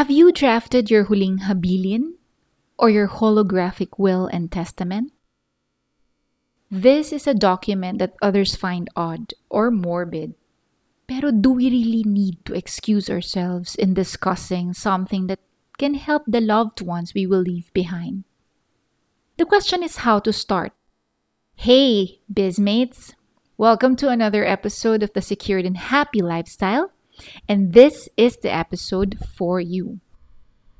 Have you drafted your huling habilin or your holographic will and testament? This is a document that others find odd or morbid. Pero do we really need to excuse ourselves in discussing something that can help the loved ones we will leave behind? The question is how to start. Hey, bizmates! Welcome to another episode of the Secured and Happy Lifestyle, and this is the episode for you.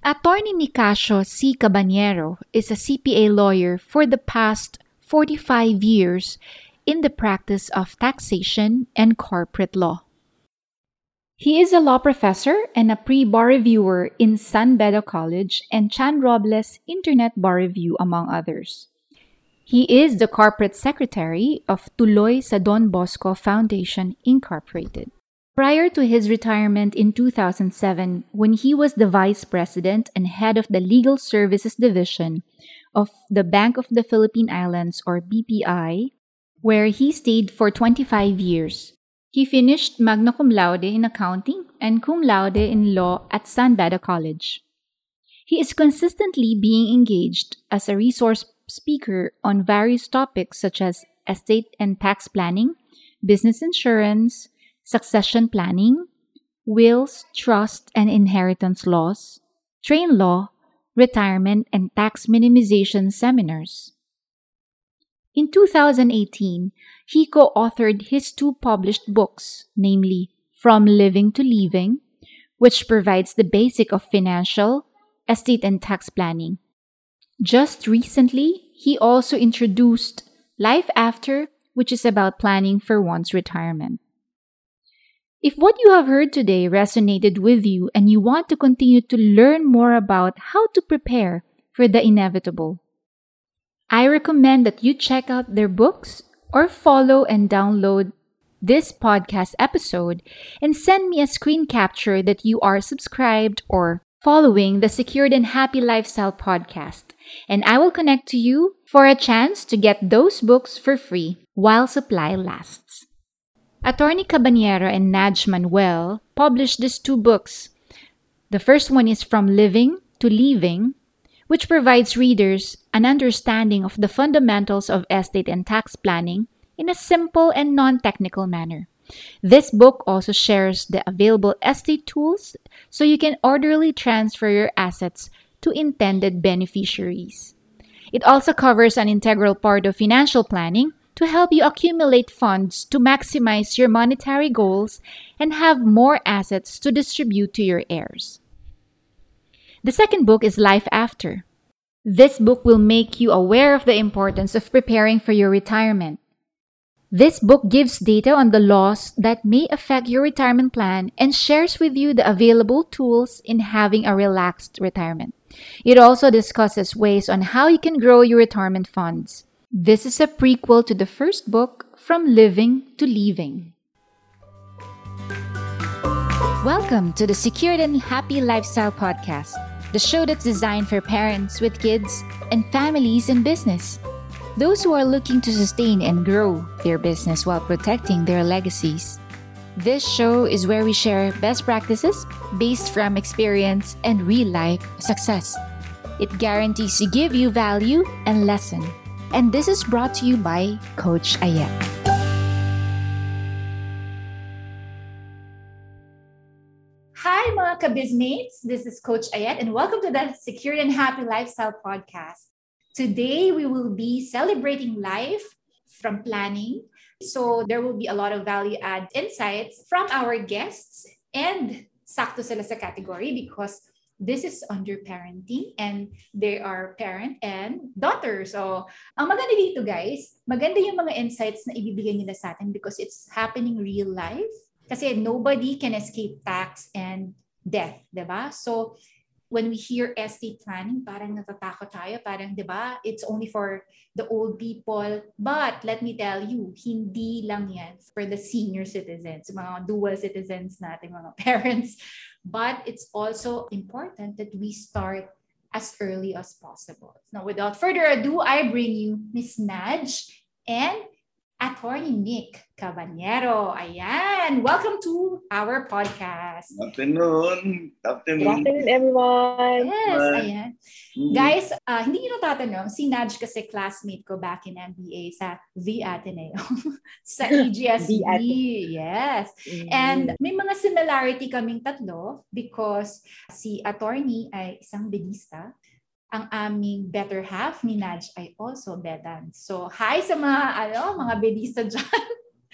Attorney Nicasio C. Cabanero is a CPA lawyer for the past 45 years in the practice of taxation and corporate law. He is a law professor and a pre bar reviewer in San Beda College and Chan Robles Internet Bar Review, among others. He is the corporate secretary of Tuloy sa Don Bosco Foundation Incorporated. Prior to his retirement in 2007, when he was the vice president and head of the Legal Services Division of the Bank of the Philippine Islands or BPI, where he stayed for 25 years. He finished magna cum laude in accounting and cum laude in law at San Beda College. He is consistently being engaged as a resource speaker on various topics such as estate and tax planning, business insurance, succession planning, wills, trust and inheritance laws, train law, retirement, and tax minimization seminars. In 2018, he co authored his two published books, namely From Living to Leaving, which provides the basic of financial, estate, and tax planning. Just recently, he also introduced Life After, which is about planning for one's retirement. If what you have heard today resonated with you and you want to continue to learn more about how to prepare for the inevitable, I recommend that you check out their books or follow and download this podcast episode and send me a screen capture that you are subscribed or following the Secured and Happy Lifestyle podcast, and I will connect to you for a chance to get those books for free while supply lasts. Attorney Cabanero and Naj Manuel published these two books. The first one is From Living to Leaving, which provides readers an understanding of the fundamentals of estate and tax planning in a simple and non technical manner. This book also shares the available estate tools so you can orderly transfer your assets to intended beneficiaries. It also covers an integral part of financial planning to help you accumulate funds to maximize your monetary goals and have more assets to distribute to your heirs. The second book is Life After. This book will make you aware of the importance of preparing for your retirement. This book gives data on the laws that may affect your retirement plan and shares with you the available tools in having a relaxed retirement. It also discusses ways on how you can grow your retirement funds. This is a prequel to the first book, From Living to Leaving. Welcome to the Secured and Happy Lifestyle Podcast, the show that's designed for parents with kids and families in business. Those who are looking to sustain and grow their business while protecting their legacies. This show is where we share best practices based from experience and real life success. It guarantees to give you value and lesson and this is brought to you by Coach Ayet. Hi mga kabizmates, this is Coach Ayet and welcome to the Secure and Happy Lifestyle Podcast. Today we will be celebrating life from planning. So there will be a lot of value add insights from our guests and sakto sila sa category because this is under parenting and they are parent and daughter. So, ang maganda dito guys, maganda yung mga insights na ibibigay nila sa atin because it's happening real life. Kasi nobody can escape tax and death, 'di ba? So, when we hear estate planning, parang natatakot tayo, parang 'di ba? It's only for the old people. But let me tell you, hindi lang 'yan for the senior citizens, mga dual citizens natin, mga parents but it's also important that we start as early as possible. Now, without further ado, I bring you Miss Naj and Attorney Nick Cabanero. Ayan. Welcome to our podcast. Good afternoon. Good afternoon. Good afternoon, everyone. Yes, ayan. Mm-hmm. Guys, uh, hindi nyo natatanong, si Naj kasi classmate ko back in MBA sa The Ateneo. sa EGSB. yes. Mm-hmm. And may mga similarity kaming tatlo because si attorney ay isang bedista ang aming better half ni Naj ay also Bedan. So, hi sa mga, ano, mga bedista dyan.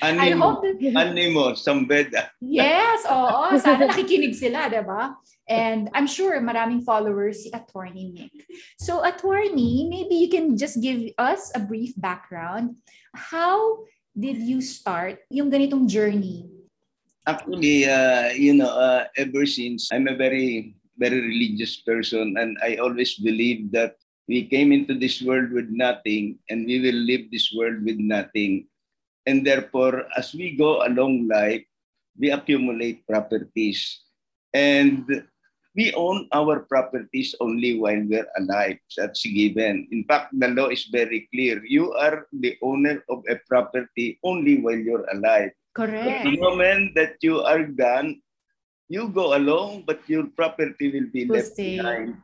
Animo, I hope that... animo, sambeda. yes, oo. Sana nakikinig sila, di ba? And I'm sure maraming followers si Attorney Nick. So, Attorney, maybe you can just give us a brief background. How did you start yung ganitong journey? Actually, uh, you know, uh, ever since I'm a very very religious person and I always believe that we came into this world with nothing and we will leave this world with nothing. And therefore, as we go along life, we accumulate properties. And we own our properties only while we're alive. That's given. In fact, the law is very clear. You are the owner of a property only while you're alive. Correct. But the moment that you are gone, you go along, but your property will be left behind.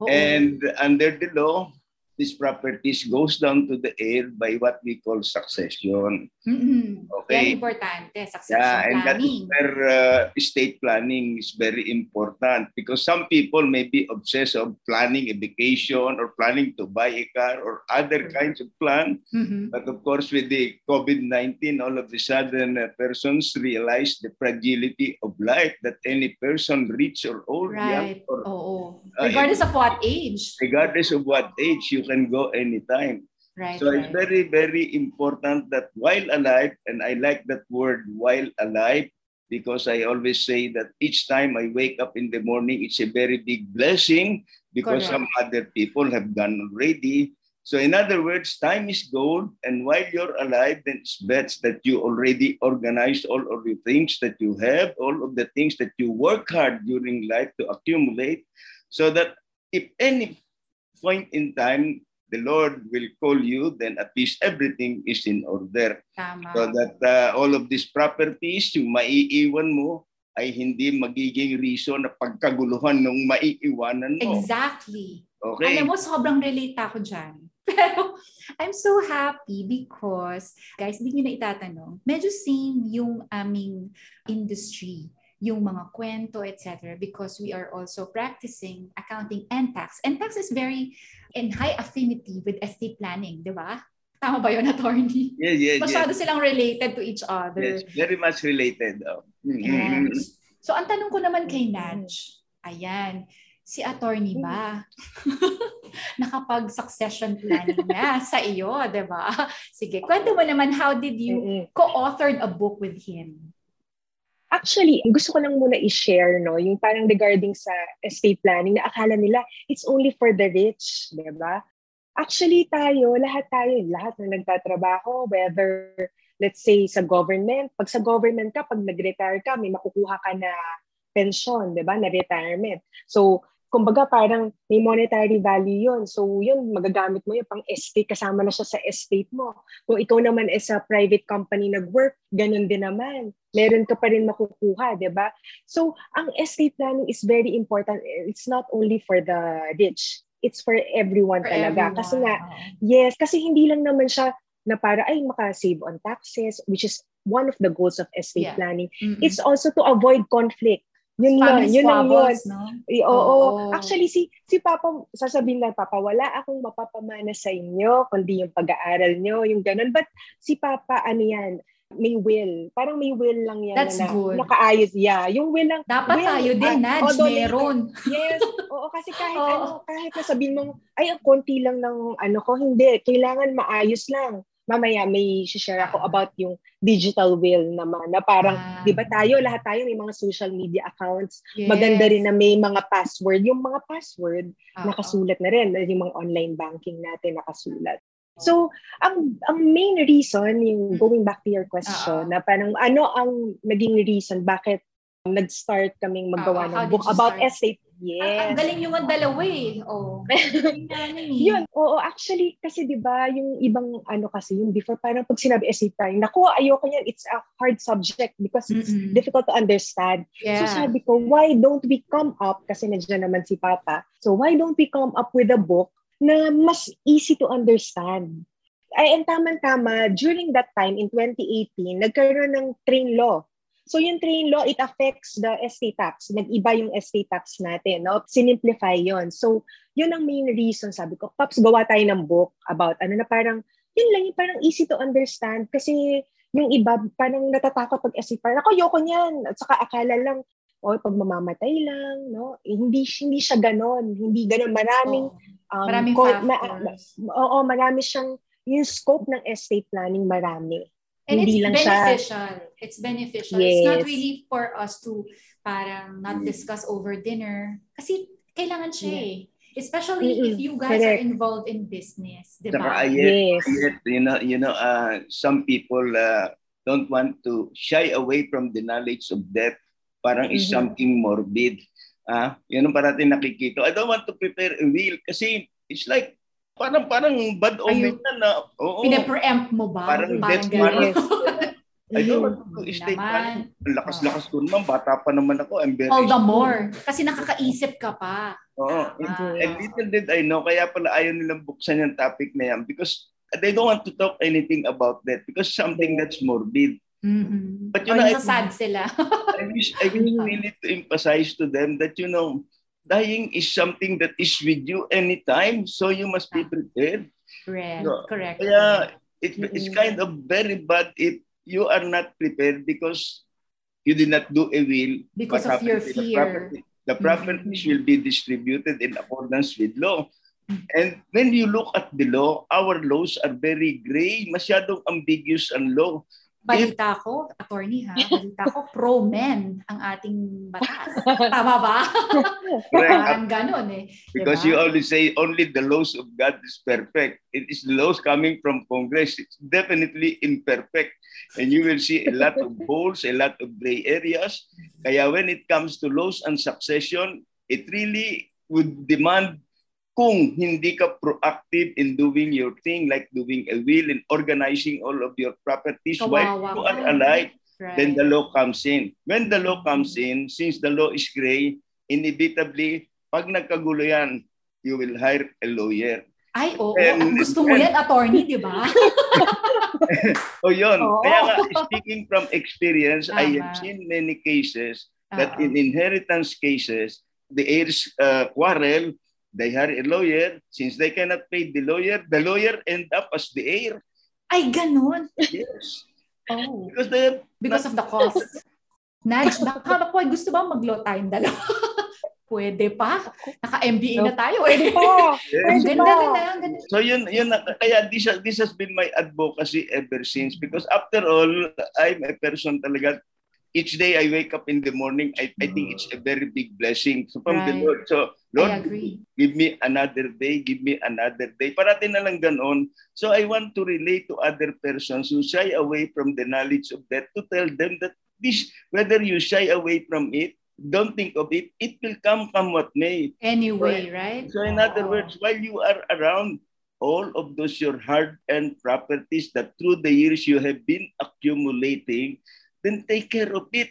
Oh. And under the law, these properties goes down to the heir by what we call succession. Mm-hmm. Okay. Yan importante, succession yeah, and planning. that is where uh, estate planning is very important because some people may be obsessed of planning a vacation or planning to buy a car or other mm-hmm. kinds of plan. Mm-hmm. But of course, with the COVID-19, all of a sudden, uh, persons realize the fragility of life that any person, rich or old, right. young or... Oh, Regardless uh, of what age. Regardless of what age, you can go anytime. Right, so right. it's very, very important that while alive, and I like that word while alive, because I always say that each time I wake up in the morning, it's a very big blessing because Correct. some other people have gone already. So in other words, time is gold, and while you're alive, then it's best that you already organized all of the things that you have, all of the things that you work hard during life to accumulate, so that if any point in time the Lord will call you, then at least everything is in order. Tama. So that uh, all of these properties, yung maiiwan mo, ay hindi magiging reason na pagkaguluhan ng maiiwanan mo. Exactly. Okay. Alam mo, sobrang relate ako dyan. Pero I'm so happy because, guys, hindi nyo na itatanong, medyo same yung aming industry yung mga kwento, etc. Because we are also practicing accounting and tax. And tax is very in high affinity with estate planning, di ba? Tama ba yun, attorney? Yes, yes, Masyado yes. silang related to each other. Yes, very much related. Oh. Mm-hmm. Yes. So, ang tanong ko naman kay Naj, ayan, si attorney ba? Nakapag-succession planning na sa iyo, di ba? Sige, kwento mo naman, how did you co-authored a book with him? Actually, gusto ko lang muna i-share, no, yung parang regarding sa estate planning na akala nila it's only for the rich, di ba? Actually, tayo, lahat tayo, lahat na nagtatrabaho, whether, let's say, sa government, pag sa government ka, pag nag-retire ka, may makukuha ka na pension, di ba, na retirement. So, kumbaga parang may monetary value yon So yun, magagamit mo yun pang estate, kasama na siya sa estate mo. Kung ikaw naman is a private company nag-work, ganun din naman. Meron ka pa rin makukuha, di ba? So ang estate planning is very important. It's not only for the rich. It's for everyone for talaga. Everyone. Kasi nga, yes, kasi hindi lang naman siya na para ay maka-save on taxes, which is one of the goals of estate yeah. planning. Mm-hmm. It's also to avoid conflict yun lang, yun lang yun. No? Eh, oo, oo. Actually, si, si Papa, sasabihin na, Papa, wala akong mapapamana sa inyo, kundi yung pag-aaral nyo, yung ganun. But si Papa, ano yan, may will. Parang may will lang yan. That's na, good. Nakaayos, yeah. Yung will lang. Dapat will, tayo din, uh, Nudge, meron. Yes. Oo, kasi kahit oh. ano, kahit na sabihin mo, ay, ang konti lang ng ano ko, hindi. Kailangan maayos lang mamaya may share ako about yung digital will naman na parang ah. 'di ba tayo lahat tayo may mga social media accounts yes. maganda rin na may mga password yung mga password Uh-oh. nakasulat na rin yung mga online banking natin nakasulat So, ang ang main reason yung hmm. going back to your question Uh-oh. na parang ano ang naging reason bakit nag-start kaming maggawa how ng book about start? estate. Ang, Yes. ang galing yung dalawa eh. Oh. Yun. Oo, actually, kasi di ba yung ibang ano kasi, yung before, parang pag sinabi estate planning, naku, ayoko yan, it's a hard subject because it's Mm-mm. difficult to understand. Yeah. So sabi ko, why don't we come up, kasi nandiyan naman si Papa, so why don't we come up with a book na mas easy to understand? Ay, and tama-tama, during that time, in 2018, nagkaroon ng train law. So yung train law, it affects the estate tax. Nag-iba yung estate tax natin. No? Sinimplify yon So yun ang main reason, sabi ko, Pops, gawa tayo ng book about ano na parang, yun lang, yung parang easy to understand. Kasi yung iba, parang natatakot pag estate parang, ako, yoko niyan. At saka akala lang, o pag mamamatay lang, no? Eh, hindi, hindi siya ganon. Hindi ganon. Maraming, Oo. um, Maraming co- ma- factors. oo, marami siyang, yung scope ng estate planning, marami. And Hindi it's lang siya- beneficial. It's beneficial. It's not Yes. really for us to parang not Mm. discuss over dinner. Kasi kailangan siya eh. Especially Mm-mm. if you guys are Correct. involved in business. Di Saka ba? yet, Yes. yet, you know, you know, uh, some people uh, don't want to shy away from the knowledge of death. Parang is Mhm. something morbid. Ah, yun ang parating nakikita. I don't want to prepare a will kasi it's like parang parang bad omen Ayun. na na. Oo. Pinapreempt mo ba? Parang death ganun. Yes. I don't want to stay naman. Lakas-lakas ko naman. Bata pa naman ako. I'm very All the more. Kasi nakakaisip ka pa. Oo. Tama. And little did I know, kaya pala ayaw nilang buksan yung topic na yan because they don't want to talk anything about that because something that's morbid. Mhm. But you Or know, I- nasasad sila. I wish I wish really to emphasize to them that you know dying is something that is with you anytime so you must be prepared. Correct. So, Correct. Kaya it, it's kind of very bad if you are not prepared because you did not do a will. Because of your to the fear. property? The properties Mhm. will be distributed in accordance with law. Mhm. And when you look at the law, our laws are very gray, masyadong ambiguous ang law. Balita ko, attorney ha, balita ko, pro-men ang ating batas. Tama ba? Correct. Parang ganun eh. Because Diba? you always say only the laws of God is perfect. It is the laws coming from Congress. It's definitely imperfect. And you will see a lot of holes, a lot of gray areas. Kaya when it comes to laws and succession, it really would demand kung hindi ka proactive in doing your thing, like doing a will and organizing all of your properties while Kawawa you ka. are alive, Right. then the law comes in. When the law comes in, since the law is gray, inevitably, pag nagkagulo yan, you will hire a lawyer. Ay, oo. And- gusto mo yan, attorney, di ba? O yun, Oo. kaya nga, speaking from experience, I have Tama. seen many cases that Oo. in inheritance cases, the heirs uh, quarrel, they hire a lawyer. Since they cannot pay the lawyer, the lawyer end up as the heir. Ay, ganun. Yes. Oh. Because they Because of the cost. Nudge, baka po, gusto ba mag-law tayong dalawa? Pwede pa. Naka-MBA na tayo eh. Oh, Yes. Pwede ganda, pa. So yun, yun kaya this, has- this has been my advocacy ever since because after all, I'm a person talaga, each day I wake up in the morning, I, I think it's a very big blessing so from the Right. Lord. So I Lord, agree. give me another day, give me another day. Parati na lang ganon. So I want to relate to other persons who shy away from the knowledge of death to tell them that this, whether you shy away from it, don't think of it, it will come come what may. Anyway, right? So in other Oo. words, while you are around, all of those your hard-earned properties that through the years you have been accumulating, then take care of it.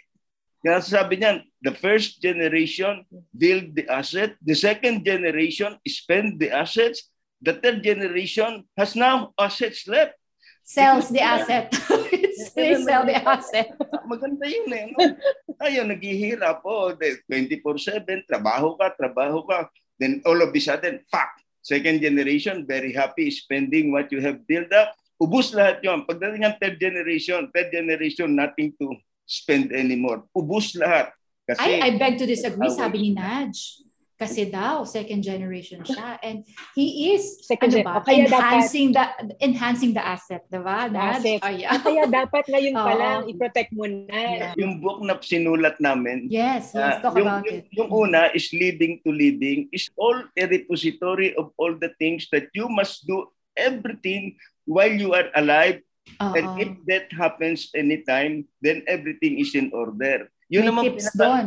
Kaya sabi niyan, the first generation build the asset, the second generation spend the assets, the third generation has now assets left. Sells the asset. They sell the asset. Maganda yun eh. No? Tayo naghihirap po. Oh, 24-7, trabaho ka, trabaho ka. Then all of a sudden, fuck! Second generation, very happy spending what you have built up. Ubus lahat yun. Pagdating ng third generation, third generation, nothing to spend anymore. Ubus lahat. Kasi, I, I beg to disagree, sabi ni Naj. Kasi daw, second generation siya. And he is, Second ano ba, kaya dapat- enhancing the, enhancing the asset, diba? Naj? asset. Oh, yeah. Kaya dapat ngayon pa lang, i-protect mo na. Yeah. yung book na sinulat namin, Yes, yes, Ah, talk yung, about yung, it. yung una is living to living is all a repository of all the things that you must do everything while you are alive Oo. and if that happens anytime then everything is in order Yun May naman tips doon.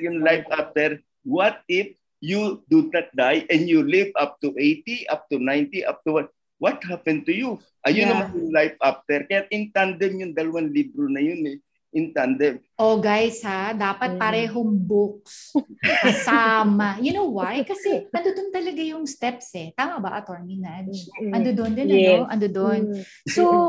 Yung life after. What if you do not die and you live up to 80, up to 90, up to what? What happened to you? Ayun Yeah. naman yung life after. Kaya in tandem yung dalawang libro na yun eh. In tandem. Oh guys ha, dapat Mm. parehong books kasama. You know why? Kasi nandoon talaga yung steps eh. Tama ba, Attorney Nudge? Mm. Ando doon din, Yes. ano? Ando doon. Mm. So,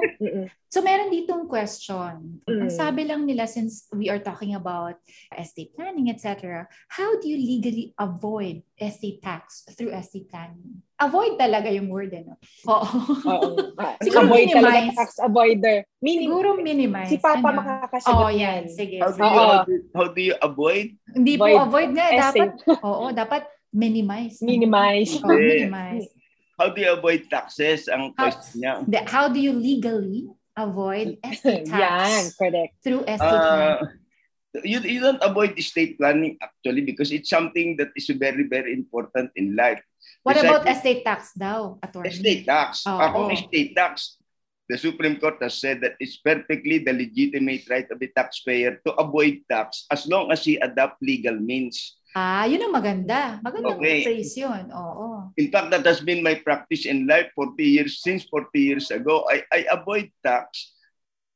so meron ditong question. Ang Mm. sabi lang nila, since we are talking about estate planning, etc., how do you legally avoid estate tax through estate planning? Avoid talaga yung word, eh, no? Oo. Oo. Ah, Siguro avoid minimize. tax avoider. Minim- Siguro minimize. si Papa ano? makakasagot Oh, yan. Sige. How do you, how do, how do you avoid? Hindi po Avoid avoid nga. Essay. Dapat, oo, dapat minimize. Minimize. Oh, Hindi. minimize. How do you avoid taxes? Ang How- question niya. The- How do you legally avoid estate tax Yan, correct. through estate planning? Uh, you, you don't avoid estate planning actually because it's something that is very, very important in life. What Besides- about estate tax daw, attorney? Estate tax. Oo. Akong estate tax, the Supreme Court has said that it's perfectly the legitimate right of the taxpayer to avoid tax as long as he adopt legal means. Ah, yun ang maganda. Magandang Okay. phrase yun. Oo. In fact, that has been my practice in life 40 years, since 40 years ago. I, I avoid tax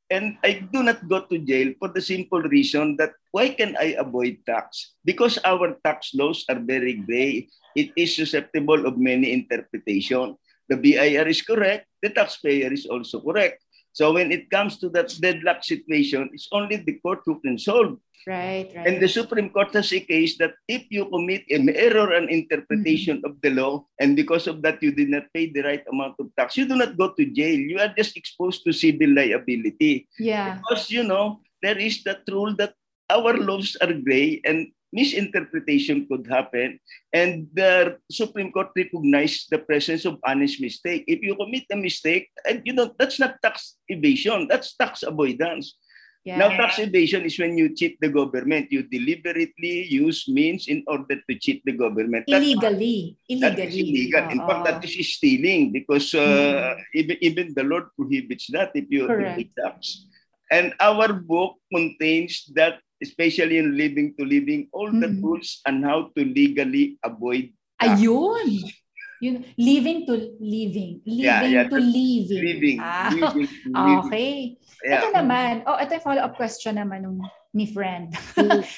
and I do not go to jail for the simple reason that why can I avoid tax? Because our tax laws are very gray. It is susceptible of many interpretation. The BIR is correct, the taxpayer is also correct. So when it comes to that deadlock situation, it's only the court who can solve. Right, right. And the Supreme Court has a case that if you commit an error and interpretation of the law, and because of that you did not pay the right amount of tax, you do not go to jail. You are just exposed to civil liability. yeah. Because, you know, there is that rule that our laws are gray and misinterpretation could happen. And the Supreme Court recognized the presence of honest mistake. If you commit a mistake, and you know, that's not tax evasion, that's tax avoidance. Yeah. Now, tax evasion is when you cheat the government. You deliberately use means in order to cheat the government. That- illegally. That Illegally. is illegal. In fact, that is stealing because uh, even, even the Lord prohibits that if you Correct. tax. And our book contains that, especially in Living to Living, all the Mhm. tools on how to legally avoid tax. Ayun. Yun, living to living. Living Yeah, yeah, to living. Living. Ah, living, living. okay. Yeah. Ito naman, oh, ito yung follow-up question naman nung ni friend.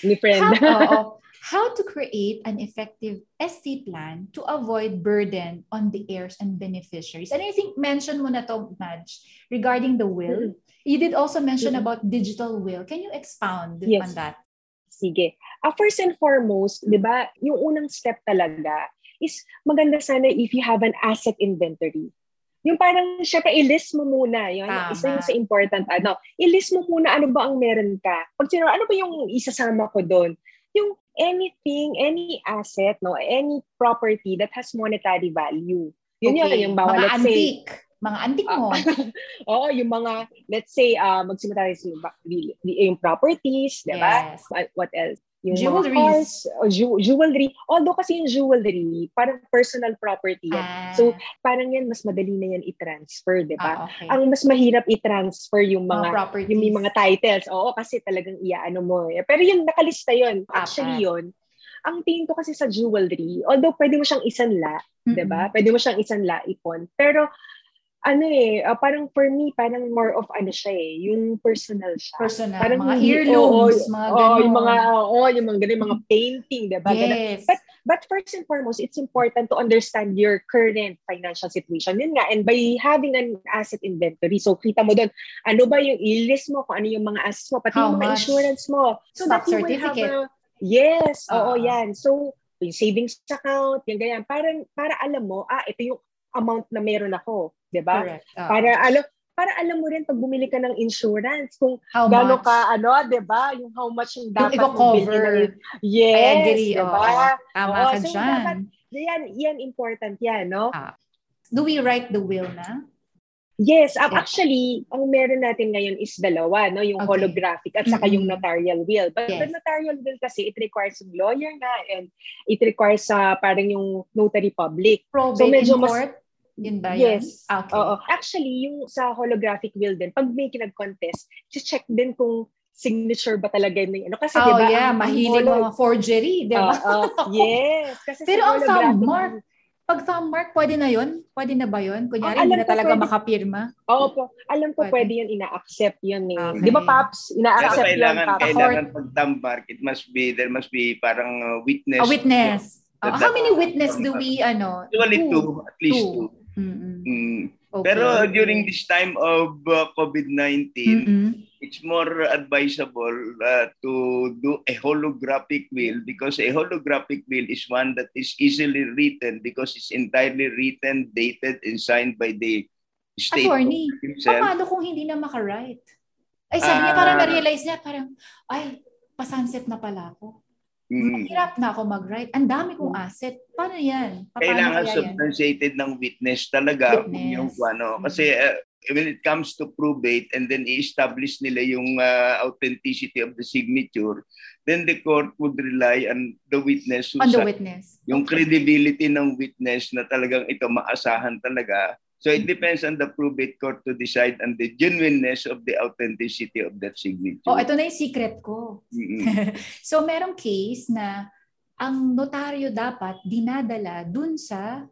Ni friend. How, oo. how to create an effective estate plan to avoid burden on the heirs and beneficiaries. And I think mention mo na to, Madge, regarding the will. You did also mention Mhm. about digital will. Can you expound Yes. on that? Sige. Uh, first and foremost, di ba, yung unang step talaga is maganda sana if you have an asset inventory. Yung parang, syempre, i-list mo muna. Yun, Tama. isa yung sa important. Ano, i-list mo muna ano ba ang meron ka. Pag sino, ano ba yung isasama ko doon? Yung anything, any asset, no, any property that has monetary value. Yun yun, yung bawal, Mga let's say, antique. Mga antique mo. Oo, yung mga, let's say, uh, magsimula tayo sa yung properties, di ba? Yes. What, else? Yung Jewelries. mga cars, o ju- jewelry. Although kasi yung jewelry, parang personal property yan. Ah, So, parang yan, mas madali na yan i-transfer, di ba? ah, okay. Ang mas mahirap i-transfer yung mga mga yung may mga titles. Oo, kasi talagang iaano mo. Eh. Pero yung nakalista yun. Actually yun. Ang tingin ko kasi sa jewelry, although pwede mo siyang isanla, Mm-mm. 'di ba? Pwede mo siyang isanla ipon. Pero ano eh, ah, parang for me, parang more of ano siya eh, yung personal siya. Personal. Parang mga hindi- oo, mga ganun. yung mga, oo, yung mga ganun, mga painting, 'di ba? Ganun. Yes. But But first and foremost, it's important to understand your current financial situation. Yun nga, and by having an asset inventory, so kita mo doon, ano ba yung i-list mo, kung ano yung mga assets mo, pati How yung mga much? insurance mo. So Stock that you will have certificate. a, yes, Ah. oo, yan. So, yung savings account, yung ganyan, para, para alam mo, ah, ito yung amount na meron ako, di ba? Ah. Para, alam, para alam mo rin pag bumili ka ng insurance, kung How gano'n much? ka, ano, di ba? Yung how much yung Yung dapat i-cover. bilhin ng- I Yes, agree. di ba? Tama Oo, ka so dyan. dapat- Yan, yan important yan, no? Do we write the will na? Yes, um, Yeah. actually, ang meron natin ngayon is dalawa, no? Yung Okay. holographic at saka yung Mm-mm. notarial will. But the Yes. notarial will kasi, it requires yung lawyer na and it requires sa parang yung notary public. Probate medyo in mas- court? Yun ba yun? Yes. Okay. Oo. Actually, yung sa holographic will din, pag may kinag-contest, check din kung signature ba talaga ni ano kasi oh, 'di ba? yeah, mahilig holo- mga forgery, 'di ba? Uh, uh, yes, kasi Pero ang thumb mark, pag thumb mark, pwede na 'yon? Pwede na ba 'yon? Kunyari, oh, hindi na talaga pwede, makapirma? Oo po. Alam ko pwede, pwede 'yun, ina-accept 'yun eh. Okay. 'Di ba, Paps? Ina-accept Pero kailangan, yun, kailangan pag thumb mark, it must be, there must be parang uh, witness. A witness. Uh, how many witness do we, ano? Usually two, two at least two. two. Mm-hmm. Mm. Okay. Pero during this time of uh, COVID-19, mm-hmm. It's more advisable uh, to do a holographic will because a holographic will is one that is easily written because it's entirely written, dated, and signed by the state Attorney, himself. paano kung hindi na makarite? Ay, sabi uh, niya, parang na-realize niya, parang, ay, pasunset na pala ako. Mm. Mahirap na ako mag-write. Ang dami kong mm. asset. Paano yan? Paano Kailangan substantiated ng witness talaga. Witness. Yung, ano, mm. Kasi uh, when it comes to probate and then i-establish nila yung uh, authenticity of the signature, then the court would rely on the witness. On the witness. Yung okay. credibility ng witness na talagang ito maasahan talaga So it depends on the probate court to decide on the genuineness of the authenticity of that signature. Oh, ito na yung secret ko. Mm-hmm. so merong case na ang notaryo dapat dinadala dun sa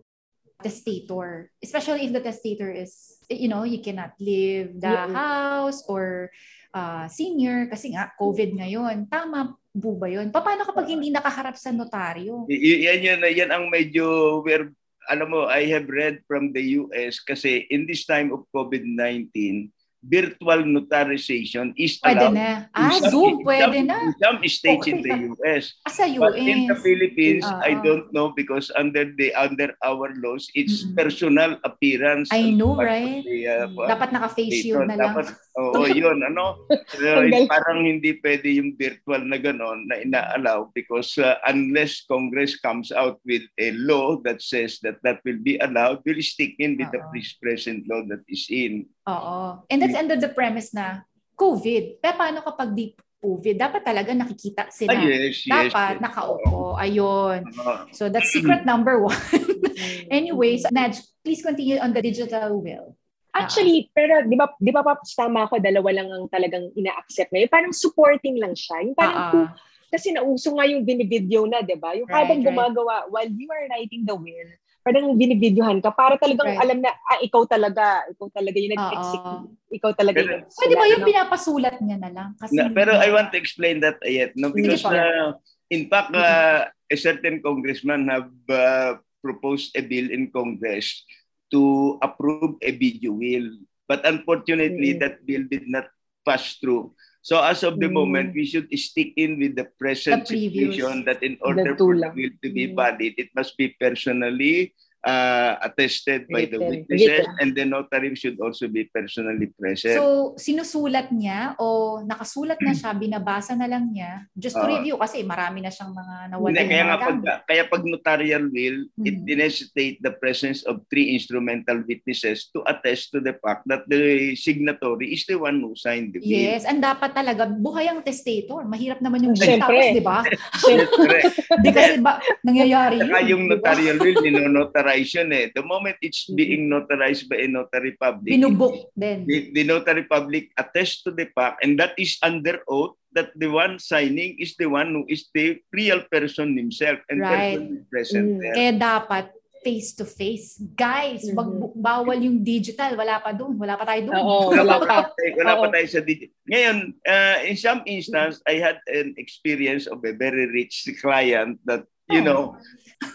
testator. Especially if the testator is, you know, you cannot leave the yeah. house or uh, senior kasi nga COVID ngayon. Tama po ba yun? Paano kapag hindi nakaharap sa notaryo? Y- yan, yan, yan ang medyo where alam mo, I have read from the US kasi in this time of COVID-19, virtual notarization is pwede allowed. na. Ah, some, Zoom, pwede some, na. In some states okay. in the US. Ah, sa US. But in the Philippines, uh, I don't know because under the under our laws, it's mm-hmm. personal appearance. I know, right? The, uh, Dapat naka-face shield na lang. Dapat, oo, oh, yun. Ano? uh, parang hindi pwede yung virtual na gano'n na ina-allow because uh, unless Congress comes out with a law that says that that will be allowed, we'll stick in with uh-huh. the present law that is in. Oo. And that's under the premise na COVID. Pero paano kapag di COVID? Dapat talaga nakikita sila. Ah, yes, Dapat yes, nakaupo. Ayun. So that's secret number one. Anyways, Naj, please continue on the digital will. Actually, pero di ba, di ba Paps, tama ako, dalawa lang ang talagang ina-accept ngayon. Parang supporting lang siya. Yung parang uh-uh. kung, kasi nauso nga yung binivideo na, di ba? Yung right, habang right. gumagawa, while you are writing the will, parang binibidyohan ka para talagang right. alam na ah, ikaw talaga ikaw talaga yung nag-execute. Ikaw talaga pero, yung pwede ba yung pinapasulat niya na lang? Kasi na, pero I want to explain that yet no? Because uh, in fact uh, a certain congressman have uh, proposed a bill in Congress to approve a video will. But unfortunately mm-hmm. that bill did not pass through So as of the mm. moment, we should stick in with the present the situation that in order for the will to be mm. valid, it must be personally uh, attested by the witnesses and the notary should also be personally present. So, sinusulat niya o nakasulat na siya, binabasa na lang niya just to uh, review kasi marami na siyang mga nawala. Hindi, kaya, nga pag, kaya pag notarial will, hmm. it necessitate the presence of three instrumental witnesses to attest to the fact that the signatory is the one who signed the will. Yes, and dapat talaga buhay ang testator. Mahirap naman yung will tapos, di ba? Siyempre. Di kasi ba, nangyayari yun. Saka yung notarial will, ninonotarize notarization eh. The moment it's mm-hmm. being notarized by a notary public, binubuk din. The, the notary public attests to the fact and that is under oath that the one signing is the one who is the real person himself and right. person present mm. there. Kaya dapat face to face. Guys, mm-hmm. wag bawal yung digital, wala pa doon, wala pa tayo doon. Oo, wala pa. wala pa tayo sa digital. Ngayon, uh, in some instance, I had an experience of a very rich client that, you oh. know,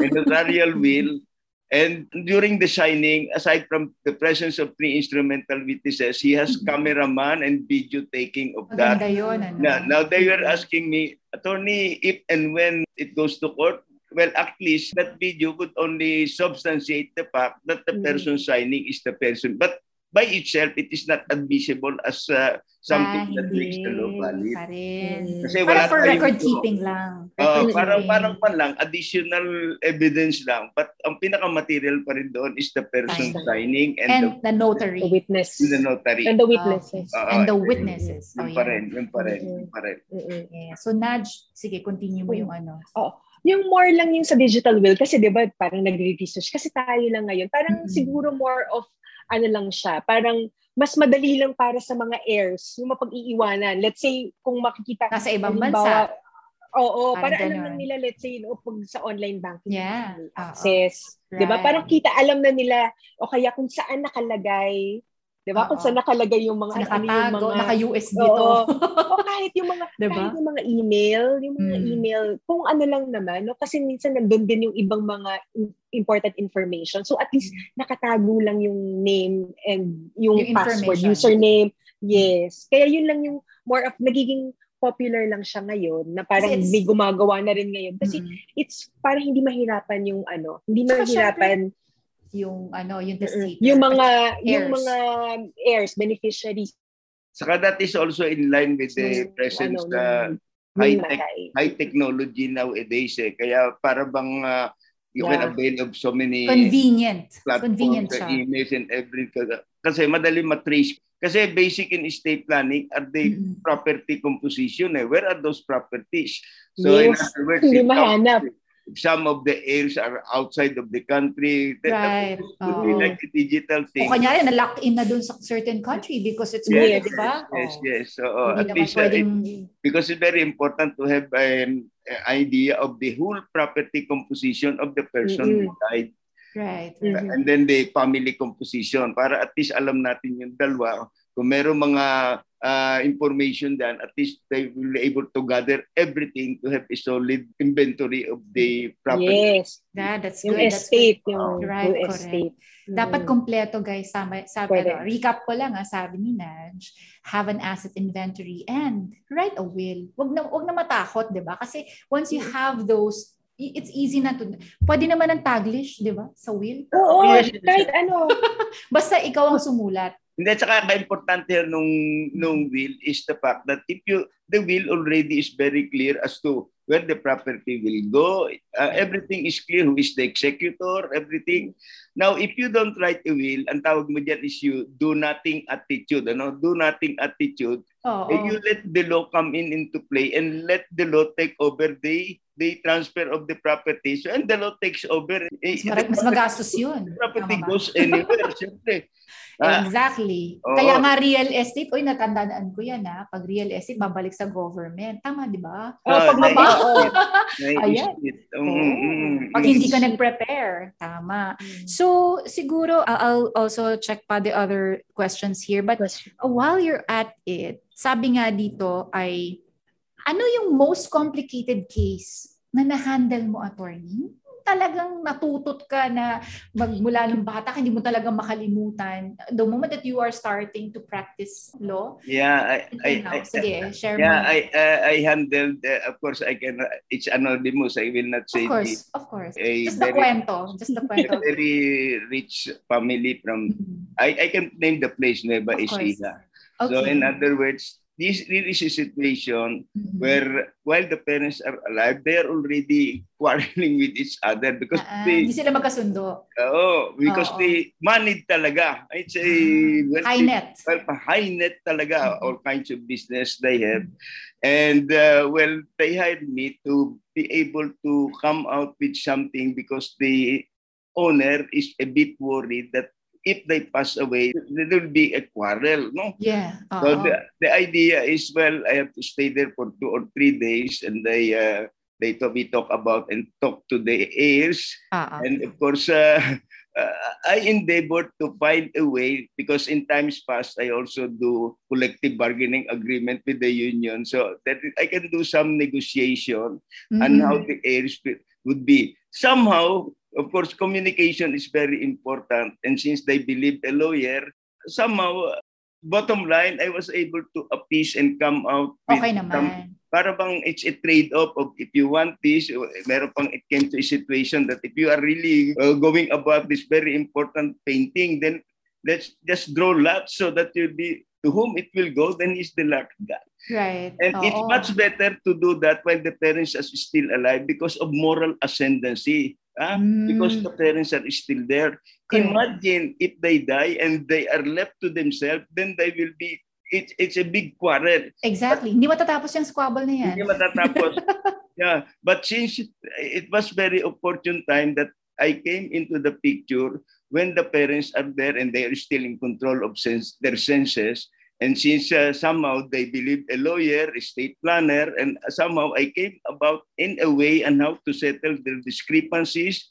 in the notarial will, And during the signing, aside from the presence of three instrumental witnesses, he has mm-hmm. cameraman and video taking of that. Yun, ano? now, now they were asking me, attorney, if and when it goes to court, well, at least that video could only substantiate the fact that the mm. person signing is the person. But by itself, it is not admissible as uh, something ah, that makes the law valid. Pa rin. Kasi wala for record keeping lang. Uh, parang, parang pan lang, additional evidence lang. But ang pinaka-material pa rin doon is the person Time. signing and, and the, the notary. The witness. The notary. And the witnesses. Uh, and the witnesses. Yun, oh, pa rin, yun pa rin, yun pa rin. Yeah. So, Nudge, sige, continue mo yung ano. Oh. Yung more lang yung sa digital will, kasi di ba parang nagre-research, kasi tayo lang ngayon, parang mm-hmm. siguro more of ano lang siya, parang mas madali lang para sa mga heirs yung mapag-iiwanan. Let's say, kung makikita... Nasa ibang bansa. Oo, Parang para alam ganon. na nila, let's say, no, pag sa online banking, Yeah. access. Di ba? Right. Parang kita, alam na nila, o kaya kung saan nakalagay, di ba? Kung Oo. saan nakalagay yung mga, ano yung Nakatago, mga, naka-USB Oo. to. o kahit yung mga, Diba? kahit yung mga email, yung mga Mm. email, kung ano lang naman, no? kasi minsan nandun din yung ibang mga important information. So at least nakatago lang yung name and yung, Yung password, username. Yes. Kaya yun lang yung more of nagiging popular lang siya ngayon na parang may gumagawa na rin ngayon. Kasi Mm. it's parang hindi mahirapan yung ano, hindi mahirapan yung ano, yung testator. yung mga yung heirs. mga heirs, beneficiaries. Saka that is also in line with the yung, presence ano, na high tech high technology nowadays eh. Kaya para bang ah, you can Yeah. avail of so many Convenient. platforms, Convenient uh, siya. emails and everything. Kasi madali matrace. Kasi basic in estate planning are the Mm-mm. property composition eh. Where are those properties? So in Yes. other words, Hindi mahanap. If some of the heirs are outside of the country, then Right. that would be Oo. like a digital thing. O kanyari, na-lock in na dun sa certain country because it's Yes, good, di ba? Yes, Oh. yes. So, uh, Hindi at least uh, pwedeng... it- because it's very important to have an uh, idea of the whole property composition of the person who Mm-mm. died Right, Mhm. right. and then the family composition para at least alam natin yung dalawa kung meron mga uh, information dan at least they will be able to gather everything to have a solid inventory of the property. Yes. Yeah, that's Yung good. That's estate, good. yung Right, full correct. estate. Dapat Mm. kompleto guys. Sabi, sabi ano, recap ko lang ha, sabi ni Naj, have an asset inventory and write a will. Wag na, wag na matakot, di ba? Kasi once you Mm. have those, it's easy na to. Pwede naman ng taglish, di ba? Sa will. Oo, yes, kahit ano. Basta ikaw ang sumulat. Hindi, tsaka ka-importante here nung, nung will is the fact that if you, the will already is very clear as to where the property will go. Uh, everything is clear. Who is the executor, everything. Now, if you don't write a will, ang tawag mo dyan is you do nothing attitude. Ano? Do nothing attitude. Oo. Eh, you let the law come in into play and let the law take over the the transfer of the property. So, and the law takes over. Eh, mas, mara- mas magastos yun. the property Tama ba? goes anywhere. Siyempre. Ah, Exactly. Oo. Kaya nga real estate, oy natandaan ko yan ha. Pag real estate, babalik sa government. Tama, di ba? Oh, Ah, pag maba, naisip oo. it. Naisip Ayan. it. Mm, mm, mm, Pag mm. hindi ka nag-prepare. Tama. So, siguro, I'll I'll also check pa the other questions here. But Question. uh, while you're at it, sabi nga dito ay, ano yung most complicated case na na-handle mo, attorney? Talagang natutot ka na magmula ng bata, hindi mo talaga makalimutan. The moment that you are starting to practice law, Yeah, I, I, now. I, Sige, share yeah. I, uh, I handled, uh, of course, I can, it's anonymous. I will not say of course, of course. the, a Just the very, kwento. Just the a kwento. very rich family from, Mhm. I, I can name the place, Nueva. Ecija. So Okay. in other words, this really is a situation Mhm. where while the parents are alive, they are already quarreling with each other because Ah, they, hindi sila magkasundo. oh, because Oo. they money talaga. It's a wealthy High net. well, high net talaga, Mhm. all kinds of business they have. And uh, well, they hired me to be able to come out with something because the owner is a bit worried that if they pass away, there will be a quarrel, no? Yeah. So oo. the, the idea is, well, I have to stay there for two or three days and they, uh, they talk, we talk about and talk to the heirs Oo. and of course, uh, uh, I endeavored to find a way because in times past, I also do collective bargaining agreement with the union. So that I can do some negotiation and Mhm. how the heirs would be. Somehow, of course, communication is very important. And since they believe a lawyer, somehow, bottom line, I was able to appease and come out with Okay some naman. para bang it's a trade-off of if you want this, meron pang it came to a situation that if you are really uh, going about this very important painting, then let's just draw lots so that you'll be to whom it will go, then is the luck God. Right. And it's Oo. much better to do that while the parents are still alive because of moral ascendancy. Ah, Because the parents are still there. Correct. Imagine if they die and they are left to themselves, then they will be, it's, it's a big quarrel. Exactly. Hindi matatapos yung squabble na yan. Hindi matatapos. yeah. But since it was very opportune time that I came into the picture when the parents are there and they are still in control of sense, their senses. And since uh, somehow they believe a lawyer, a state planner, and somehow I came about in a way and how to settle the discrepancies.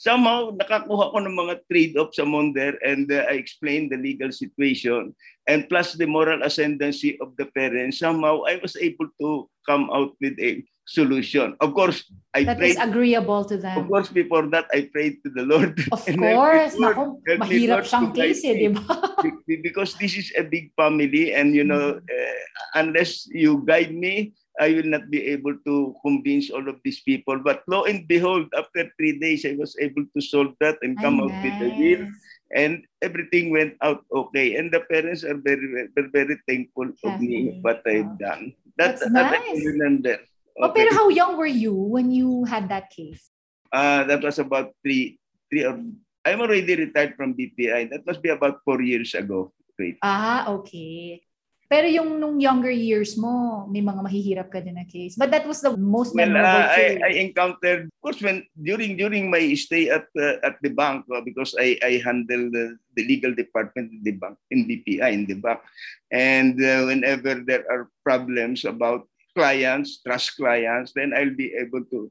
Somehow, nakakuha ko ng mga trade-offs among there and uh, I explained the legal situation. And plus the moral ascendancy of the parents, somehow I was able to come out with a solution. Of course, I That prayed. is agreeable to Of them. course, before that, I prayed to the Lord. Of course. Lord. Naku, mahirap siyang case eh, di ba? Be- Because this is a big family and, you know, uh, unless you guide me, I will not be able to convince all of these people. But lo and behold, after three days, I was able to solve that and come Ay, out with the will. nice. And everything went out okay. And the parents are very, very, very thankful of Definitely. me, what I've Wow. done. That, That's that I nice. remember. Oh, pero how young were you when you had that case? Uh, that was about three, three or I'm already retired from BPI. That must be about four years ago. Wait. Ah, okay. Pero yung nung younger years mo, may mga mahihirap ka din na case. But that was the most Well, memorable uh, case. I, I encountered, of course, when during during my stay at uh, at the bank uh, because I I handle the, the legal department in the bank in BPI in the bank, and uh, whenever there are problems about clients, trust clients, then I'll be able to.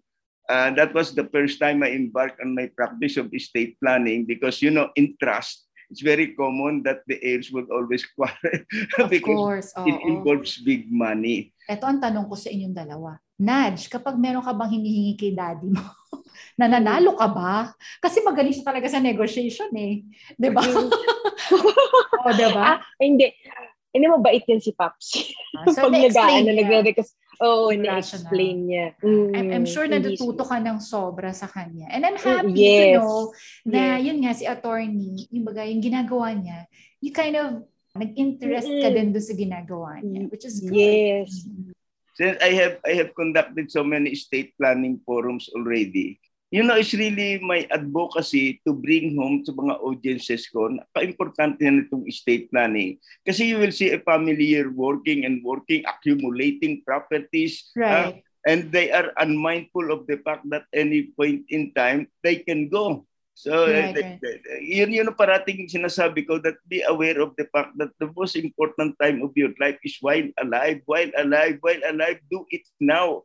Uh, that was the first time I embarked on my practice of estate planning because you know in trust it's very common that the heirs would always quarrel because course. it oo. involves big money. Ito ang tanong ko sa inyong dalawa. Nudge, kapag meron ka bang hinihingi kay daddy mo, nananalo ka ba? Kasi magaling siya talaga sa negotiation eh. Di ba? Oo, di ba? ah, hindi. Hindi mabait yan si Paps. So, Pag na-explain nag-ano, niya. nagre-request. Oo, Rational. na-explain niya. I'm, Mm, I'm sure hindi natututo ka ng sobra sa kanya. And I'm Mm, happy to yes. know na Yes. yun nga si attorney, yung baga, yung ginagawa niya, you kind of nag-interest ka Mm-mm. din doon sa ginagawa niya, which is good. Yes. Mm. Since I have I have conducted so many estate planning forums already, you know, it's really my advocacy to bring home sa mga audiences ko, napaka-importante na itong estate planning. Kasi you will see a family here working and working, accumulating properties, uh, Right. and they are unmindful of the fact that any point in time, they can go. So, Right, uh, right. the- the- yun yun parating sinasabi ko that be aware of the fact that the most important time of your life is while alive, while alive, while alive, do it now.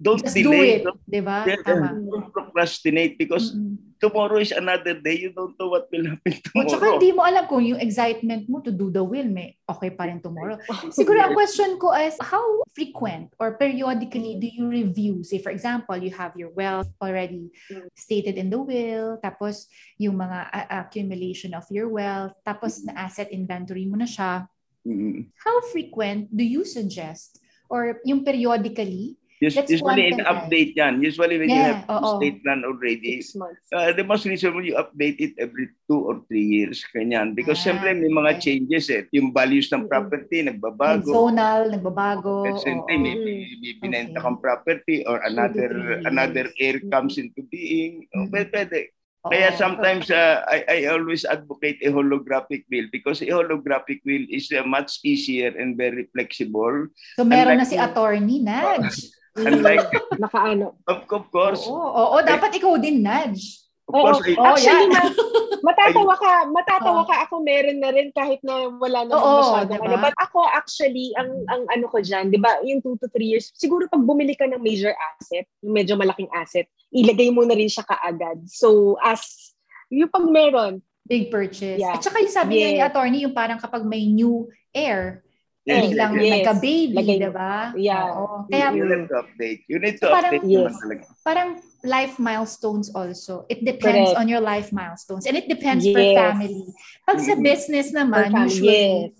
Don't Just do delay. it. Don't, Di ba? yeah, Tama. don't procrastinate because Mm-mm. tomorrow is another day. You don't know what will happen O tsaka tomorrow. hindi mo alam kung yung excitement mo to do the will, may okay pa rin tomorrow. Siguro ang question ko is, how frequent or periodically do you review? Say for example, you have your wealth already stated in the will, tapos yung mga accumulation of your wealth, tapos na asset inventory mo na siya. Mm. How frequent do you suggest? Or yung periodically? Us- That's Usually, in update yan. Usually, when you Yeah, have oo. state plan already. Uh, the most reasonable you update it every two or three years. Kanyan. Because Ah, syempre may mga okay. changes eh. Yung values ng property nagbabago. Zonal, nagbabago. Oo. time, may, may, may binenta Okay. kang property or another another years. heir comes into being. Oh, Mm. pwede, pwede. Oo. Kaya sometimes uh, I, I always advocate a holographic will because a holographic will is uh, much easier and very flexible. So meron na Unlike- si attorney, Nudge. Unlike, Nakaano. of, of course, Oo, oo, dapat ikaw din, Nudge. of Oo. course, I- Oh, Actually, ma- matatawa ka, matatawa Oo. ka ako meron na rin kahit na wala naman Oo, masyadong diba? ano. But ako actually, ang ang ano ko dyan, di ba, yung 2 to 3 years, siguro pag bumili ka ng major asset, yung medyo malaking asset, ilagay mo na rin siya kaagad. So, as, yung pag meron, Big purchase. Yeah. At saka yung sabi nga ni Yes. attorney, yung parang kapag may new heir, yes, biglang yes. Yes. nagka-baby, mo. di ba? Yeah. Oo. Kaya you need to update. You need to So, parang- update naman Yes. talaga. parang life milestones also. It depends Correct. on your life milestones. And it depends per Yes. family. Pag sa Mhm. business naman, Per family, usually, yes.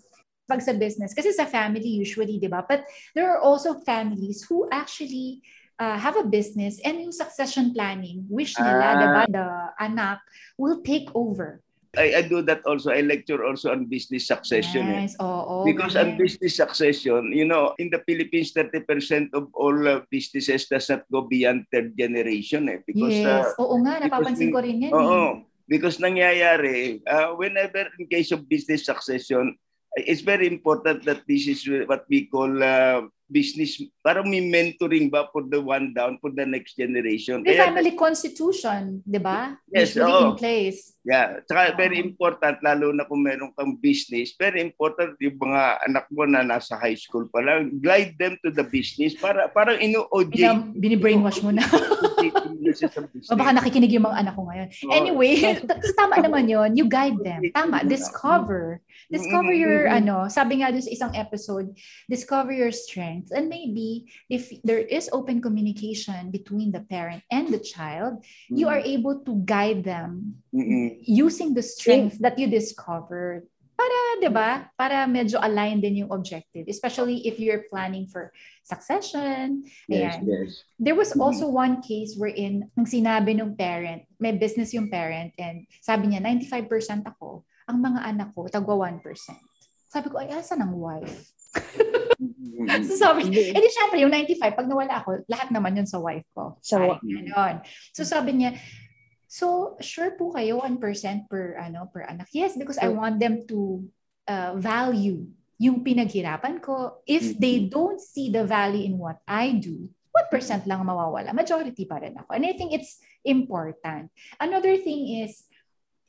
pag sa business, kasi sa family usually, di ba? But there are also families who actually uh, have a business and yung succession planning, wish nila, Ah. di ba, the anak will take over. I, I do that also. I lecture also on business succession. eh. Yes, oo. Because on business succession, you know, in the Philippines, 30% of all uh, businesses does not go beyond third generation. Eh, because, yes, uh, oo nga, napapansin ko rin yan. eh. oo, because nangyayari, uh, whenever in case of business succession, it's very important that this is what we call uh, business, parang may mentoring ba for the one down, for the next generation. The family constitution, di ba? Yes, Usually oo. in place. Yeah, tsaka Oo. very important, lalo na kung meron kang business, very important yung mga anak mo na nasa high school pa lang, glide them to the business para parang ino-OJ. Bina, binibrainwash mo na. O baka nakikinig yung mga anak ko ngayon. Oo. Anyway, tama naman yon You guide them. Tama. Discover. Discover your, ano, sabi nga dun sa isang episode, discover your strengths. And maybe, if there is open communication between the parent and the child, you are able to guide them. Using the strengths that you discovered. Para, di ba? Para medyo align din yung objective. Especially if you're planning for succession. Yes, Ayan. yes. There was Mhm. also one case wherein ang sinabi ng parent, may business yung parent and sabi niya 95% ako, ang mga anak ko tagwa 1%. Sabi ko, ay asa ng wife? Mm-mm. So sabi, eh di syempre yung 95, pag nawala ako, lahat naman yun sa wife ko. Sa Ay. So sabi niya, so sure po kayo 1% per ano per anak. Yes, because I want them to uh, value yung pinaghirapan ko. If they Mhm. don't see the value in what I do, 1% lang mawawala. Majority pa rin ako. And I think it's important. Another thing is,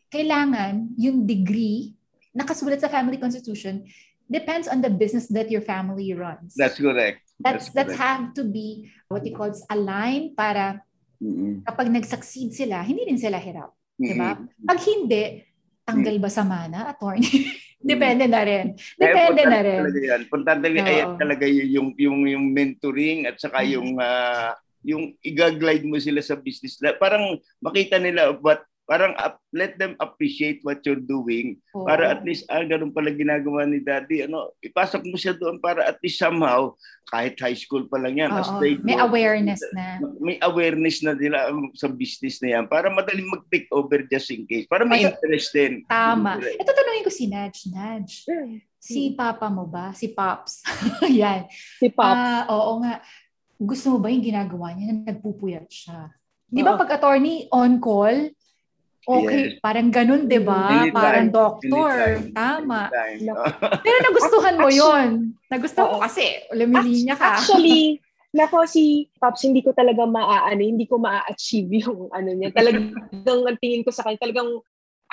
kailangan yung degree nakasulat sa family constitution depends on the business that your family runs. That's correct. that's that's correct. have to be what you call align para Mm-mm. kapag nag-succeed sila, hindi din sila hirap. Diba? Mm-mm. Pag hindi, tanggal ba sa mana, attorney? Depende na rin. Depende na rin. Talaga yan. Importante Oo. ayan talaga yung, yung, yung, mentoring at saka Mm. yung ah, yung i-guide mo sila sa business. Parang makita nila what parang up, let them appreciate what you're doing Oo. para at least ah ganun pala ginagawa ni daddy ano ipasok mo siya doon para at least somehow kahit high school pa lang yan as Oo. they May grow, awareness na. may awareness na nila um, sa business na yan para madaling mag-take over just in case para may Ito- interest din Tama. Ito tanongin ko si Nudge. Nudge, si papa mo ba? Si Pops? Yan. Si Pop. Ah, oo nga. Gusto mo ba yung ginagawa niya na nagpupuyat siya? Di ba pag attorney on call, okay, parang ganun, di ba? Parang doktor. Anytime. Tama. Anytime. Pero nagustuhan mo Actually- yon. Nagustuhan mo kasi lumilinya ka. Actually, nako si Pops, hindi ko talaga maaano, hindi ko maa-achieve yung ano niya. Talagang ang tingin ko sa kanya, talagang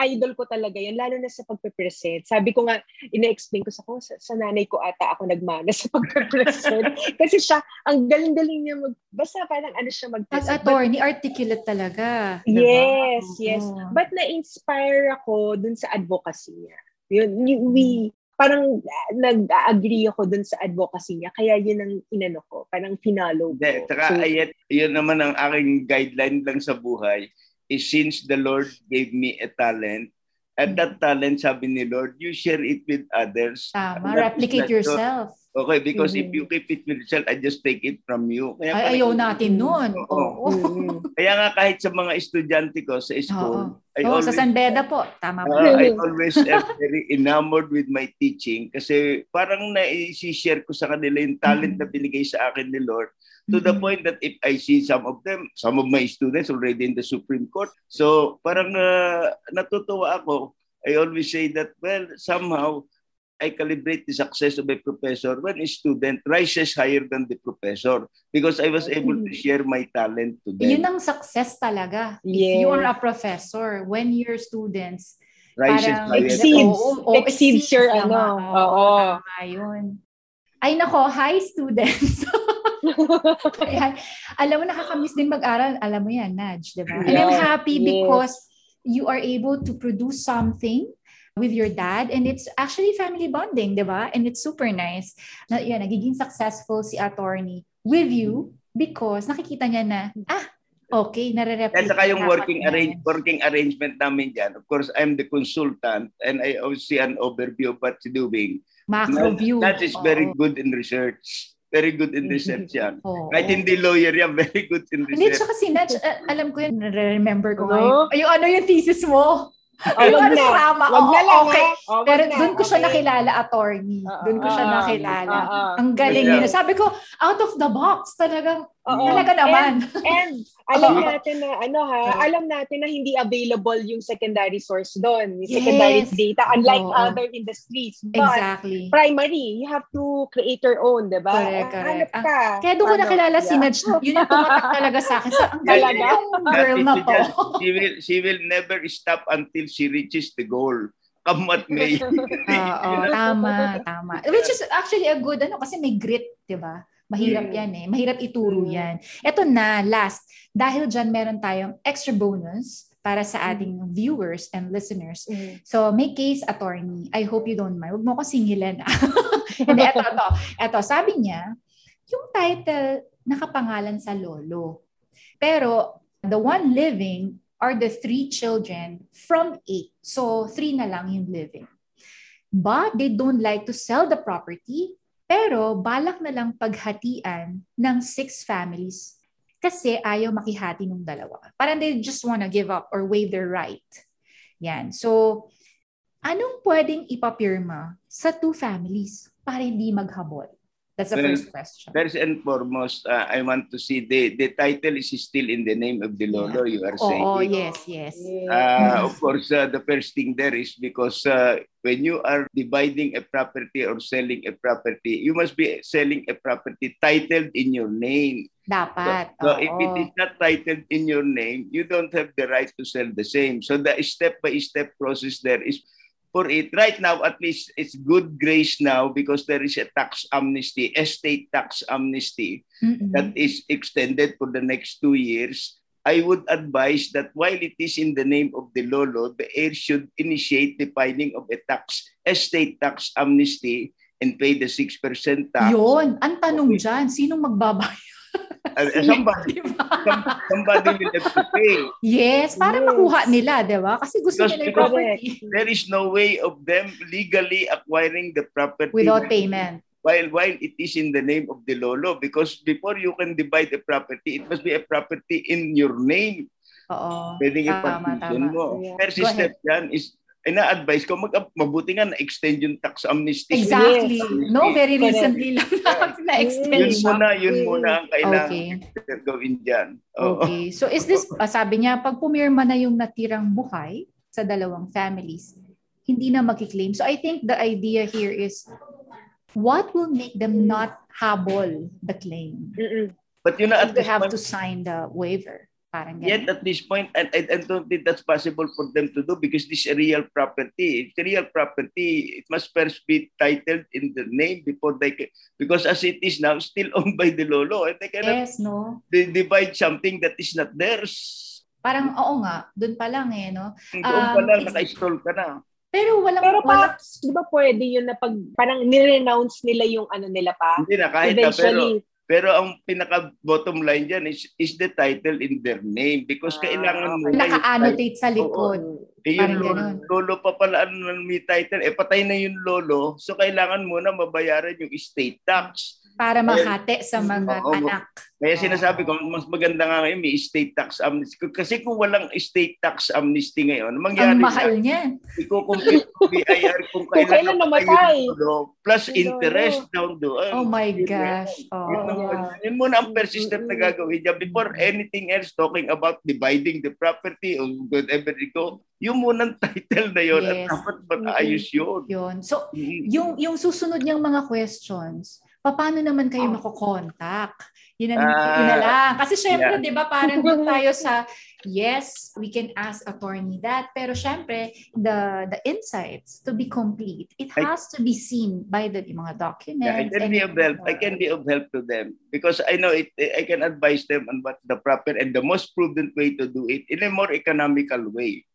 idol ko talaga yan, lalo na sa pagpe-present. Sabi ko nga, ina-explain ko sa ko, sa, sa nanay ko ata ako nagmana sa pagpe-present. Kasi siya, ang galing-galing niya mag, basta parang ano siya mag-present. But- attorney, articulate talaga. diba? Yes, yes. Oo. But na-inspire ako dun sa advocacy niya. Yun, we, parang ah, nag-agree ako dun sa advocacy niya. Kaya yun ang inano ko. Parang finalo ko. Hindi, tsaka So, ayat, yun naman ang aking guideline lang sa buhay is since the Lord gave me a talent, at that talent, sabi ni Lord, you share it with others. Tama, replicate yourself. Okay, because if Mhm. you keep it with yourself, I just take it from you. Kaya Ay, ayaw natin nun. Oo. Oo. mm, Kaya nga kahit sa mga estudyante ko sa school, I Oo, always sa San Beda po. Tama po. Uh, I always am very enamored with my teaching kasi parang na-share ko sa kanila yung talent na binigay sa akin ni Lord to the Mhm. point that if I see some of them, some of my students already in the Supreme Court, so parang uh, natutuwa ako. I always say that, well, somehow, I calibrate the success of a professor when a student rises higher than the professor because I was able to share my talent to them. Yun ang success talaga. If Yes. you are a professor, when your students rises parang higher. Exceeds. Oo, oo, Exceeds your tama. ano. Oo, tama yun. Ay nako, hi students. Ayan. Alam mo, nakakamiss din mag-aral. Alam mo yan, Nudge, di ba? And I'm Yes, happy because you are able to produce something with your dad and it's actually family bonding, di ba? And it's super nice. Na, yan, nagiging successful si attorney with you because nakikita niya na, ah, okay, nare-replicate. At saka yung working arrange working arrangement namin dyan. Of course, I'm the consultant and I always see an overview of what's doing. Macro view. That is very Oo. good in research. Very good in research yan. Oo. Kahit hindi lawyer yan, very good in Hindi, research. tsaka si Nudge, uh, alam ko yun, remember ko Ano? ngayon. Yung ano yung thesis mo? Oh, yung ano na. sa Rama. Wag Oo, na lang, okay. Oh, Pero na. doon ko siya Okay. nakilala, attorney. Oo, Doon ko siya oo, nakilala. oo. Ang galing Yeah. niya. Sabi ko, out of the box talagang, Oo. Talaga naman. And alam Oo. natin na ano ha, alam natin na hindi available yung secondary source doon, yung Yes. secondary data unlike Oo. other industries. But exactly. primary, you have to create your own, 'di ba? Correct, correct. Hanap ka. Kaya doon ko Ano, nakilala si yeah. Nudge. Yun yung tumatak talaga sa akin. Sa, ang galing Talaga? girl na to. she will she will never stop until she reaches the goal. Come what may. Oo, tama, tama. Which is actually a good, ano, kasi may grit, di ba? Mahirap Mm. yan eh. Mahirap ituro Mm. yan. Ito na, last. Dahil dyan meron tayong extra bonus para sa ating viewers and listeners. Mm. So, may case attorney. I hope you don't mind. Huwag mo ko singilan. ah. Hindi, eto, eto. Eto, sabi niya, yung title nakapangalan sa lolo. Pero, the one living are the three children from eight. So, three na lang yung living. But they don't like to sell the property, pero balak na lang paghatian ng six families kasi ayaw makihati ng dalawa. Parang they just wanna give up or waive their right. Yan. So, anong pwedeng ipapirma sa two families para hindi maghabol? That's the Well, first question. First and foremost, uh, I want to see the the title is still in the name of the lolo. You are saying. Oo, yes, yes. Uh, of course, uh, the first thing there is because uh, when you are dividing a property or selling a property, you must be selling a property titled in your name. Dapat. So oo. if it is not titled in your name, you don't have the right to sell the same. So the step-by-step process there is for it. Right now, at least it's good grace now because there is a tax amnesty, estate tax amnesty Mm-mm. that is extended for the next two years. I would advise that while it is in the name of the Lolo, the heir should initiate the filing of a tax, estate tax amnesty and pay the 6% tax. Yun. Ang tanong dyan, sinong magbabayad? Uh, somebody, Di ba? some- somebody will have to pay. Yes, para Yes. makuha nila, di ba? Kasi gusto Because- nila yung property There is no way of them legally acquiring the property without payment. while while it is in the name of the lolo because before you can divide a property it must be a property in your name Oo. pwedeng Tama, tama. mo Yeah. first Go ahead. step yan is ina-advise ko mag mabuti nga na-extend yung tax amnesty Exactly. Yes. No, very recently lang na- na-extend yun siya. muna yun Mm. muna ang kailangan Okay. gawin dyan Oo. Okay. So is this, ah, sabi niya, pag pumirma na yung natirang buhay sa dalawang families, hindi na magkiklaim. So I think the idea here is, what will make them not habol the claim? Mm-mm. but you know at They have point to sign the waiver. Parang Yet at this point, and I, I don't think that's possible for them to do because this is a real property. It's a real property. It must first be titled in the name before they can, because as it is now, still owned by the lolo, and they cannot Yes, no? di- divide something that is not theirs. Parang, oo nga, dun pa lang eh, no? Doon Um, pa lang, it's- naka-install ka na. Pero walang, Pero pa, di ba pwede yun na pag parang nirenounce nila yung ano nila pa? Hindi na, kahit na, pero, Eventually. Pero ang pinaka-bottom line dyan is, is the title in their name. Because Ah, kailangan mo na naka-annotate sa likod. Eh, yung lolo, lolo pa pala ano may title, eh patay na yung lolo, so kailangan muna mabayaran yung estate tax. Para mahati sa mga Oo. anak. Kaya sinasabi ko, mas maganda nga ngayon may estate tax amnesty. Kasi kung walang estate tax amnesty ngayon, mangyari Ang mahal na, niyan. ikukumpit BIR kung kailan kailan namatay. plus interest down doon. Oh my Yun gosh. Yun, Oh. ang- yun muna ang first step na gagawin niya before anything else talking about dividing the property or whatever it go. Yung munang title na yun Yes. at dapat mag-ayos yun. Yun. So, yung yung susunod niyang mga questions, paano naman kayo makokontak? Yun, ang, Ah, yun na lang. Kasi syempre, yeah. di ba, parang doon tayo sa, yes, we can ask attorney that, pero syempre, the the insights to be complete, it I- has to be seen by the mga documents. Yeah, I can be of help. I can be of help to them because I know it. I can advise them on what's the proper and the most prudent way to do it in a more economical way.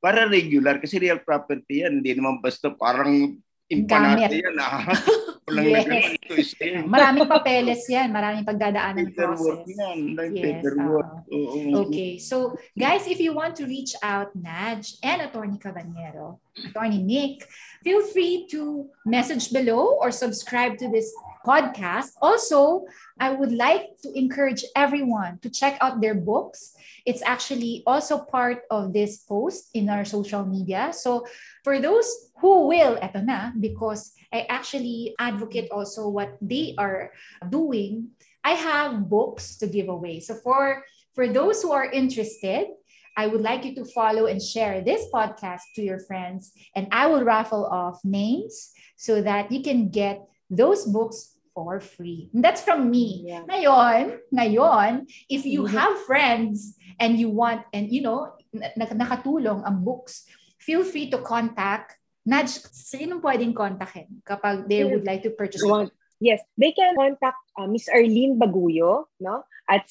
Para regular kasi real property yan. Hindi naman basta parang impanate yan. Ah. Walang Yes. nagawa. Ito is. Maraming papeles yan, maraming pagdadaanan ng process. yan. Like Yes, paperwork. Oo. Okay, so guys, if you want to reach out Naj and Attorney Caballero, Attorney Nick, feel free to message below or subscribe to this podcast. Also, I would like to encourage everyone to check out their books. It's actually also part of this post in our social media. So for those who will, eto na, because I actually advocate also what they are doing I have books to give away. So for for those who are interested, I would like you to follow and share this podcast to your friends, and I will raffle off names so that you can get those books for free. And that's from me. Yeah. Ngayon, ngayon, if you Mhm. have friends and you want, and you know, na- nakatulong ang books, feel free to contact Nudge, sino pwedeng kontakin kapag they would like to purchase Want- Yes, they can contact uh, Miss Arlene Baguyo no, at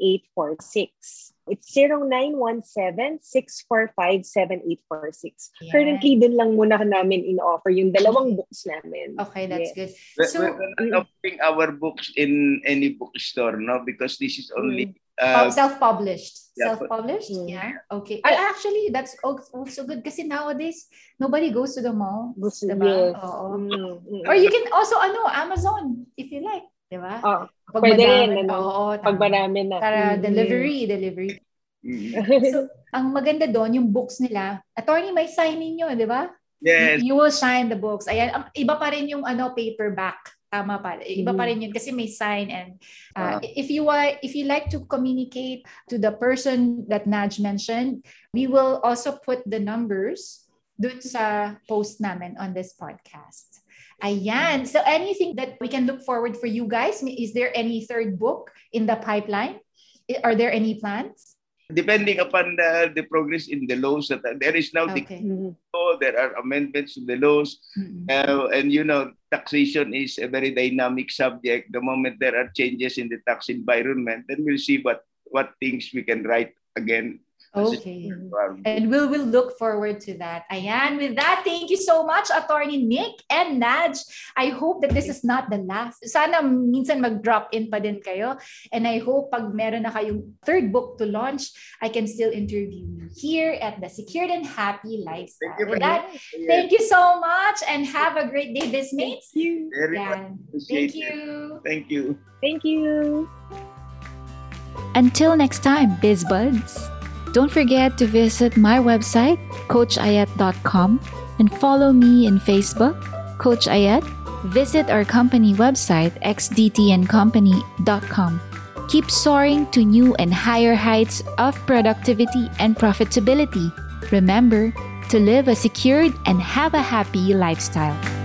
0917-645-7846. It's 0917-645-7846. Yan. Currently, dun lang muna namin in-offer yung dalawang books namin. Okay, that's Yes. good. So, we're not offering our books in any bookstore, no, because this is only Oh, uh, self-published. yeah, Self-published? Mm. Yeah. Okay. Ay, actually, that's al- also good kasi nowadays, nobody goes to the mall. Gusto, Diba? yes. Oo. Mm, mm. Or you can also, ano, Amazon, if you like. Diba? Oh, Pag pwede madami- rin, ano, Oo, pag marami na. Para Mm. delivery, delivery. mm, So, ang maganda doon, yung books nila, attorney, may sign ninyo, di ba? yes, You, you will sign the books. Ayan, ang- iba pa rin yung ano paperback. Tama pa. Iba pa Mhm. rin yun kasi may sign and uh, Ah. if you are if you like to communicate to the person that Naj mentioned, we will also put the numbers dun sa post namin on this podcast. Ayan. So anything that we can look forward for you guys? Is there any third book in the pipeline? Are there any plans? depending upon the, the progress in the laws that there is now the Okay. Mm. law, there are amendments to the laws, Mm-mm. uh, and you know, taxation is a very dynamic subject. The moment there are changes in the tax environment, then we'll see what what things we can write again. Okay. And we'll, we'll look forward to that. Ayan, with that, thank you so much, Attorney Nick and Naj. I hope that this is not the last. Sana minsan mag-drop in pa din kayo. And I hope pag meron na kayong third book to launch, I can still interview you here at the Secured and Happy Lifestyle. Thank you With very that, yes, thank you so much and have a great day, Bismates. very much Yan. appreciate Thank it. you. Thank you. Thank you. Until next time, BizBuds. Don't forget to visit my website, coachayat.com, and follow me in Facebook, Coach Ayat. Visit our company website, xdtncompany.com. Keep soaring to new and higher heights of productivity and profitability. Remember to live a secured and have a happy lifestyle.